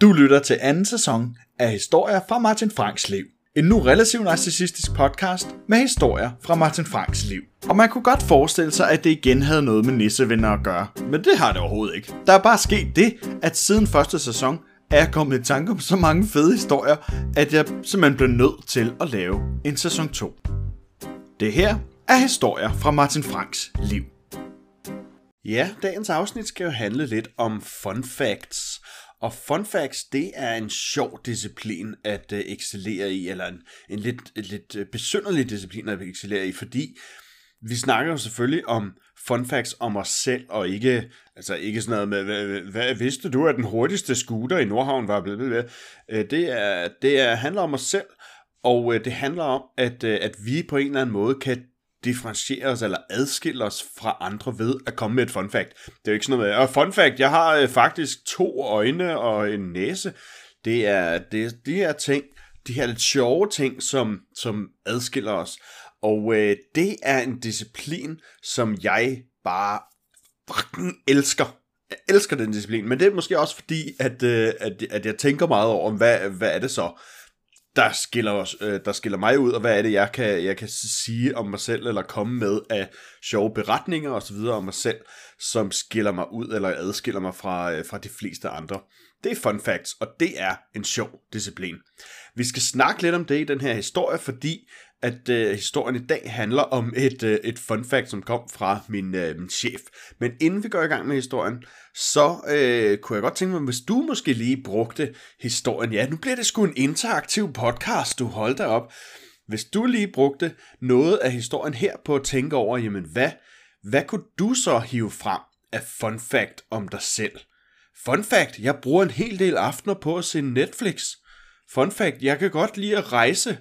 Du lytter til anden sæson af Historier fra Martin Franks liv. En nu relativt narcissistisk podcast med historier fra Martin Franks liv. Og man kunne godt forestille sig, at det igen havde noget med nissevenner at gøre. Men det har det overhovedet ikke. Der er bare sket det, at siden første sæson er jeg kommet i tanke om så mange fede historier, at jeg simpelthen blev nødt til at lave en sæson 2. Det her er historier fra Martin Franks liv. Ja, dagens afsnit skal jo handle lidt om fun facts. Og fun facts, det er en sjov disciplin at øh, excellere i, eller en, en lidt, en lidt øh, besynderlig disciplin at excellere i, fordi vi snakker jo selvfølgelig om fun facts om os selv, og ikke, altså ikke sådan noget med, hvad, hvad vidste du, at den hurtigste scooter i Nordhavn var blevet ved? Øh, det, er, det er, handler om os selv, og det handler om, at, at vi på en eller anden måde kan differentiere os eller adskille os fra andre ved at komme med et fun fact. Det er jo ikke sådan noget med, og fun fact, jeg har øh, faktisk to øjne og en næse. Det er, det de her ting, de her lidt sjove ting, som, som adskiller os. Og øh, det er en disciplin, som jeg bare fucking elsker. Jeg elsker den disciplin, men det er måske også fordi, at, øh, at, at jeg tænker meget over, hvad, hvad er det så? Der skiller, os, øh, der skiller mig ud, og hvad er det, jeg kan, jeg kan sige om mig selv, eller komme med af sjove beretninger osv. om mig selv, som skiller mig ud, eller adskiller mig fra, øh, fra de fleste andre. Det er fun facts, og det er en sjov disciplin. Vi skal snakke lidt om det i den her historie, fordi at øh, historien i dag handler om et, øh, et fun fact, som kom fra min, øh, min chef. Men inden vi går i gang med historien, så øh, kunne jeg godt tænke mig, hvis du måske lige brugte historien. Ja, nu bliver det sgu en interaktiv podcast, du holder dig op. Hvis du lige brugte noget af historien her på at tænke over, jamen hvad, hvad kunne du så hive frem af fun fact om dig selv? Fun fact, jeg bruger en hel del aftener på at se Netflix. Fun fact, jeg kan godt lide at rejse.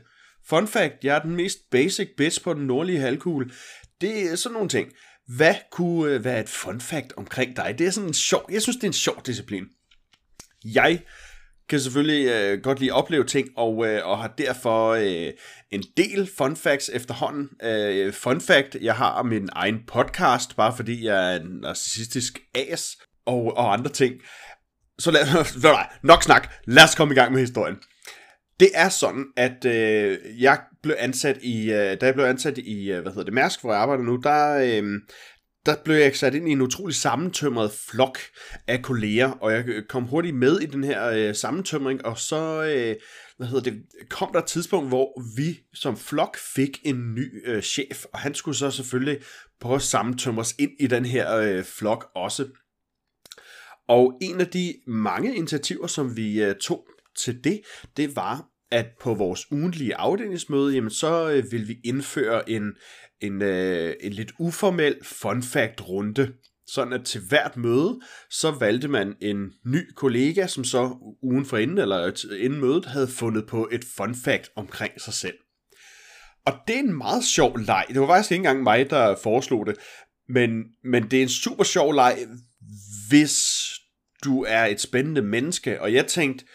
Fun fact, jeg er den mest basic bitch på den nordlige halvkugle. Det er sådan nogle ting. Hvad kunne øh, være et fun fact omkring dig? Det er sådan en sjov, jeg synes, det er en sjov disciplin. Jeg kan selvfølgelig øh, godt lide at opleve ting, og, øh, og har derfor øh, en del fun facts efterhånden. Øh, fun fact, jeg har min egen podcast, bare fordi jeg er en narcissistisk as, og, og andre ting. Så lad, lad, nok snak, lad os komme i gang med historien. Det er sådan, at øh, jeg blev ansat i, øh, da jeg blev ansat i, øh, hvad hedder det, Mærsk, hvor jeg arbejder nu, der, øh, der blev jeg sat ind i en utrolig sammentømret flok af kolleger, og jeg øh, kom hurtigt med i den her øh, sammentømring, og så øh, hvad hedder det, kom der et tidspunkt, hvor vi som flok fik en ny øh, chef, og han skulle så selvfølgelig prøve at sammentømre os ind i den her øh, flok også. Og en af de mange initiativer, som vi øh, tog til det, det var, at på vores ugentlige afdelingsmøde, jamen så øh, vil vi indføre en, en, øh, en lidt uformel fun fact runde. Sådan at til hvert møde, så valgte man en ny kollega, som så ugen for inden, eller øh, inden mødet, havde fundet på et fun fact omkring sig selv. Og det er en meget sjov leg. Det var faktisk ikke engang mig, der foreslog det. Men, men det er en super sjov leg, hvis du er et spændende menneske. Og jeg tænkte,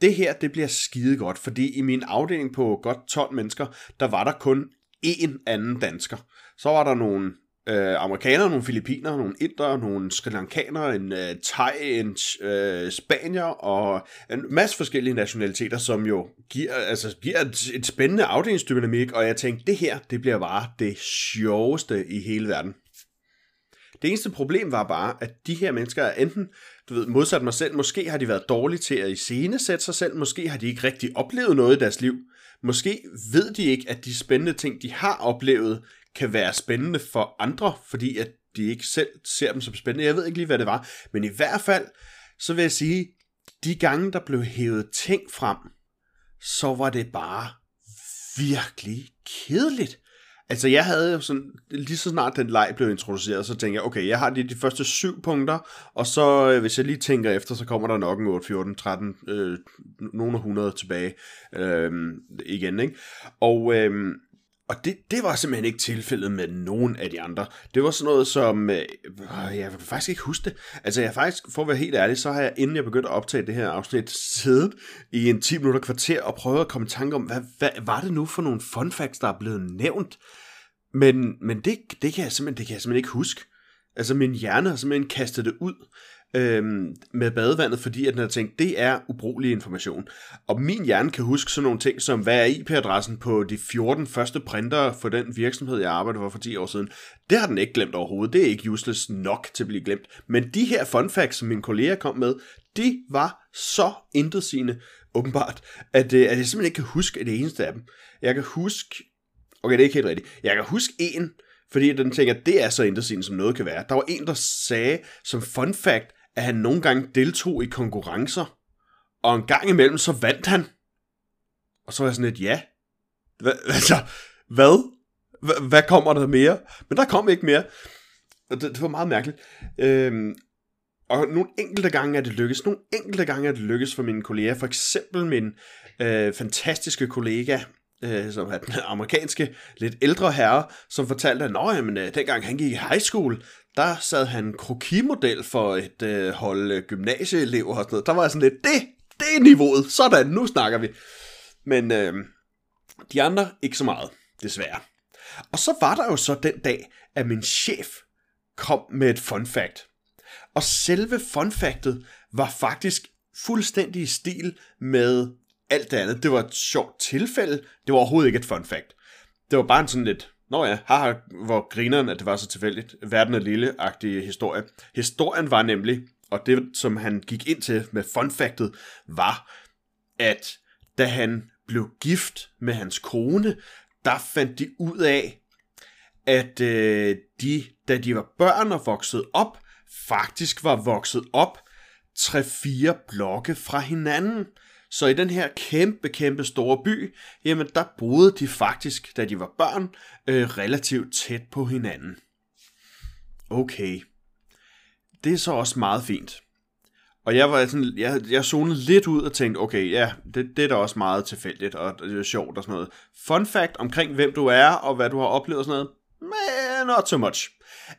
det her, det bliver skide godt, fordi i min afdeling på godt 12 mennesker, der var der kun én anden dansker. Så var der nogle øh, amerikanere, nogle filipiner, nogle inder, nogle sri lankanere, en øh, thai, en øh, spanier og en masse forskellige nationaliteter, som jo giver, altså, giver et, et spændende afdelingsdynamik, og jeg tænkte, det her, det bliver bare det sjoveste i hele verden. Det eneste problem var bare, at de her mennesker er enten, du ved, modsat mig selv, måske har de været dårlige til at iscenesætte sig selv, måske har de ikke rigtig oplevet noget i deres liv, måske ved de ikke, at de spændende ting, de har oplevet, kan være spændende for andre, fordi at de ikke selv ser dem som spændende. Jeg ved ikke lige, hvad det var, men i hvert fald, så vil jeg sige, de gange, der blev hævet ting frem, så var det bare virkelig kedeligt. Altså jeg havde jo sådan, lige så snart den leg blev introduceret, så tænkte jeg, okay, jeg har de, de første syv punkter, og så øh, hvis jeg lige tænker efter, så kommer der nok en 8, 14, 13, øh, nogle 100 tilbage øh, igen, ikke? Og, øh, og det, det var simpelthen ikke tilfældet med nogen af de andre. Det var sådan noget som, øh, ah, jeg kan faktisk ikke huske det. Altså jeg faktisk, for at være helt ærlig, så har jeg, inden jeg begyndte at optage det her afsnit, siddet i en 10 minutter kvarter og prøvet at komme i tanke om, hvad, hvad var det nu for nogle fun facts, der er blevet nævnt? Men, men det, det, kan jeg simpelthen, det kan jeg simpelthen ikke huske. Altså min hjerne har simpelthen kastet det ud øhm, med badevandet, fordi at den har tænkt, det er ubrugelig information. Og min hjerne kan huske sådan nogle ting som, hvad er IP-adressen på de 14 første printer for den virksomhed, jeg arbejdede for for 10 år siden. Det har den ikke glemt overhovedet. Det er ikke useless nok til at blive glemt. Men de her fun facts, som mine kolleger kom med, de var så intetsigende, åbenbart, at, øh, at jeg simpelthen ikke kan huske det eneste af dem. Jeg kan huske... Okay, det er ikke helt rigtigt. Jeg kan huske en, fordi den tænker, at det er så intetsigende, som noget kan være. Der var en, der sagde som fun fact, at han nogle gange deltog i konkurrencer, og en gang imellem så vandt han. Og så var jeg sådan lidt, ja. Hva, altså, hvad? Hva, hvad kommer der mere? Men der kom ikke mere. Og det, det var meget mærkeligt. Øhm, og nogle enkelte gange er det lykkes. Nogle enkelte gange er det lykkes for mine kolleger. For eksempel min øh, fantastiske kollega, øh, som er den amerikanske, lidt ældre herre, som fortalte, at Nå, jamen, øh, dengang han gik i high school, der sad han krokimodel for et øh, hold øh, gymnasieelever og sådan noget. Der var jeg sådan lidt, det, det er niveauet, sådan, nu snakker vi. Men øh, de andre, ikke så meget, desværre. Og så var der jo så den dag, at min chef kom med et fun fact. Og selve fun factet var faktisk fuldstændig i stil med alt det andet. Det var et sjovt tilfælde. Det var overhovedet ikke et fun fact. Det var bare en sådan lidt, nå ja, haha, hvor grineren, at det var så tilfældigt. Verden er lille-agtig historie. Historien var nemlig, og det som han gik ind til med fun factet, var, at da han blev gift med hans kone, der fandt de ud af, at øh, de, da de var børn og voksede op, faktisk var vokset op 3-4 blokke fra hinanden. Så i den her kæmpe, kæmpe store by, jamen der boede de faktisk, da de var børn, øh, relativt tæt på hinanden. Okay. Det er så også meget fint. Og jeg var sådan, jeg, jeg zonede lidt ud og tænkte, okay, ja, det, det er da også meget tilfældigt, og det er sjovt og sådan noget. Fun fact omkring, hvem du er, og hvad du har oplevet og sådan noget, men not so much.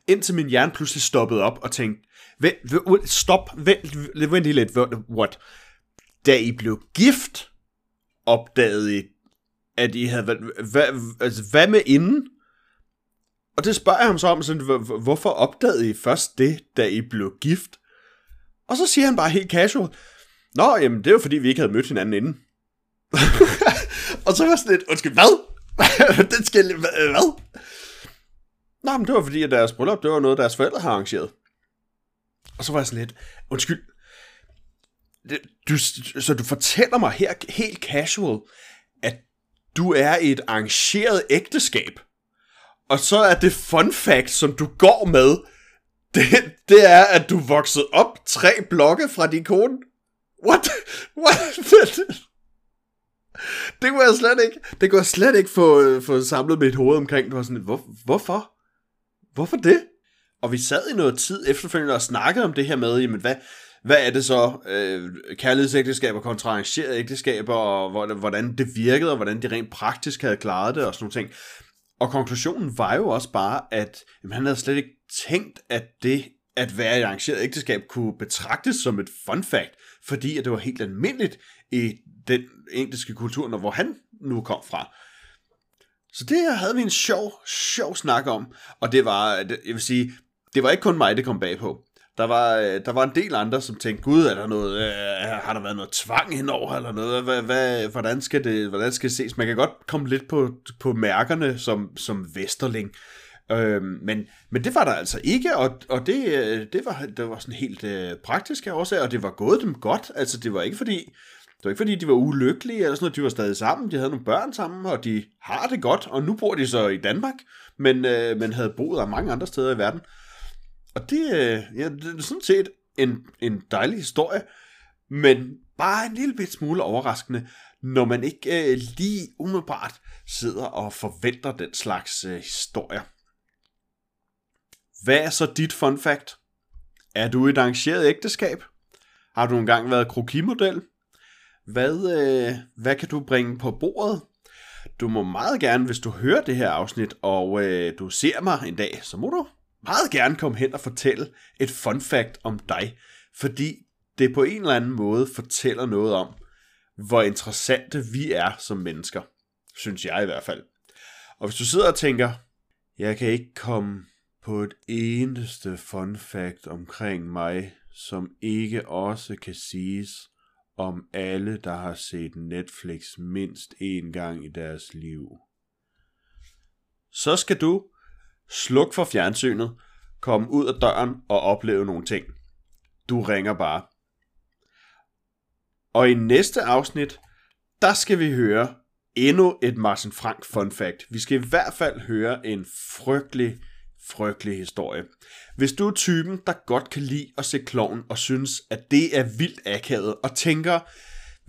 Indtil min hjerne pludselig stoppede op og tænkte, vent, stop, vent, vent lige lidt, what? Da I blev gift, opdagede I, at I havde været, hvad, altså, hvad med inden? Og det spørger jeg ham så om, sådan, hvorfor opdagede I først det, da I blev gift? Og så siger han bare helt casual, Nå, jamen det er jo fordi, vi ikke havde mødt hinanden inden. og så var sådan lidt, undskyld, hvad? den skal, hvad? Nå, men det var fordi, at deres bryllup, det var noget, deres forældre har arrangeret. Og så var jeg sådan lidt, undskyld, du, så du fortæller mig her helt casual, at du er i et arrangeret ægteskab. Og så er det fun fact, som du går med, det, det er, at du voksede op tre blokke fra din kone. What? What? det kunne jeg slet ikke, det kunne jeg slet ikke få, få samlet mit hoved omkring. Det var sådan, hvor, hvorfor? Hvorfor det? Og vi sad i noget tid efterfølgende og snakkede om det her med, jamen hvad, hvad er det så, øh, kærlighedsægteskaber kontra arrangerede ægteskaber, og hvordan det virkede, og hvordan de rent praktisk havde klaret det, og sådan nogle ting. Og konklusionen var jo også bare, at jamen, han havde slet ikke tænkt, at det at være i arrangeret ægteskab kunne betragtes som et fun fact, fordi at det var helt almindeligt i den engelske kultur, når hvor han nu kom fra. Så det havde vi en sjov, sjov snak om, og det var, jeg vil sige, det var ikke kun mig, det kom bag på. Der var, øh, der var en del andre, som tænkte, gud, er der noget, øh, øh har der været noget tvang henover, eller noget, hvad, hvad, hvordan, skal det, hvordan skal det ses? Man kan godt komme lidt på, på mærkerne som, som vesterling, øh, men, men det var der altså ikke, og, og det, øh, det, var, det var sådan helt øh, praktisk af årsager, og det var gået dem godt, altså det var ikke fordi, det var ikke fordi, de var ulykkelige eller sådan noget. De var stadig sammen, de havde nogle børn sammen, og de har det godt, og nu bor de så i Danmark, men, øh, men havde boet af mange andre steder i verden. Og det, øh, ja, det er sådan set en, en dejlig historie, men bare en lille bit smule overraskende, når man ikke øh, lige umiddelbart sidder og forventer den slags øh, historier. Hvad er så dit fun fact? Er du et arrangeret ægteskab? Har du engang været krokimodel? Hvad, øh, hvad kan du bringe på bordet? Du må meget gerne, hvis du hører det her afsnit, og øh, du ser mig en dag, så må du meget gerne komme hen og fortælle et fun fact om dig, fordi det på en eller anden måde fortæller noget om, hvor interessante vi er som mennesker, synes jeg i hvert fald. Og hvis du sidder og tænker, jeg kan ikke komme på et eneste fun fact omkring mig som ikke også kan siges om alle, der har set Netflix mindst én gang i deres liv. Så skal du slukke for fjernsynet, komme ud af døren og opleve nogle ting. Du ringer bare. Og i næste afsnit, der skal vi høre endnu et Martin Frank fun fact. Vi skal i hvert fald høre en frygtelig, frygtelig historie. Hvis du er typen, der godt kan lide at se kloven og synes, at det er vildt akavet, og tænker,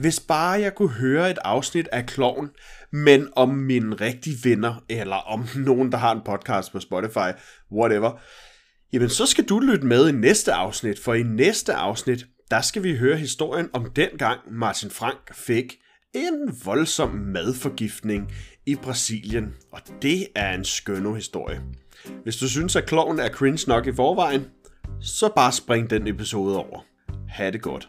hvis bare jeg kunne høre et afsnit af kloven, men om mine rigtige venner, eller om nogen, der har en podcast på Spotify, whatever, jamen så skal du lytte med i næste afsnit, for i næste afsnit, der skal vi høre historien om den gang Martin Frank fik en voldsom madforgiftning i Brasilien, og det er en skønne historie. Hvis du synes, at kloven er cringe nok i forvejen, så bare spring den episode over. Ha' det godt.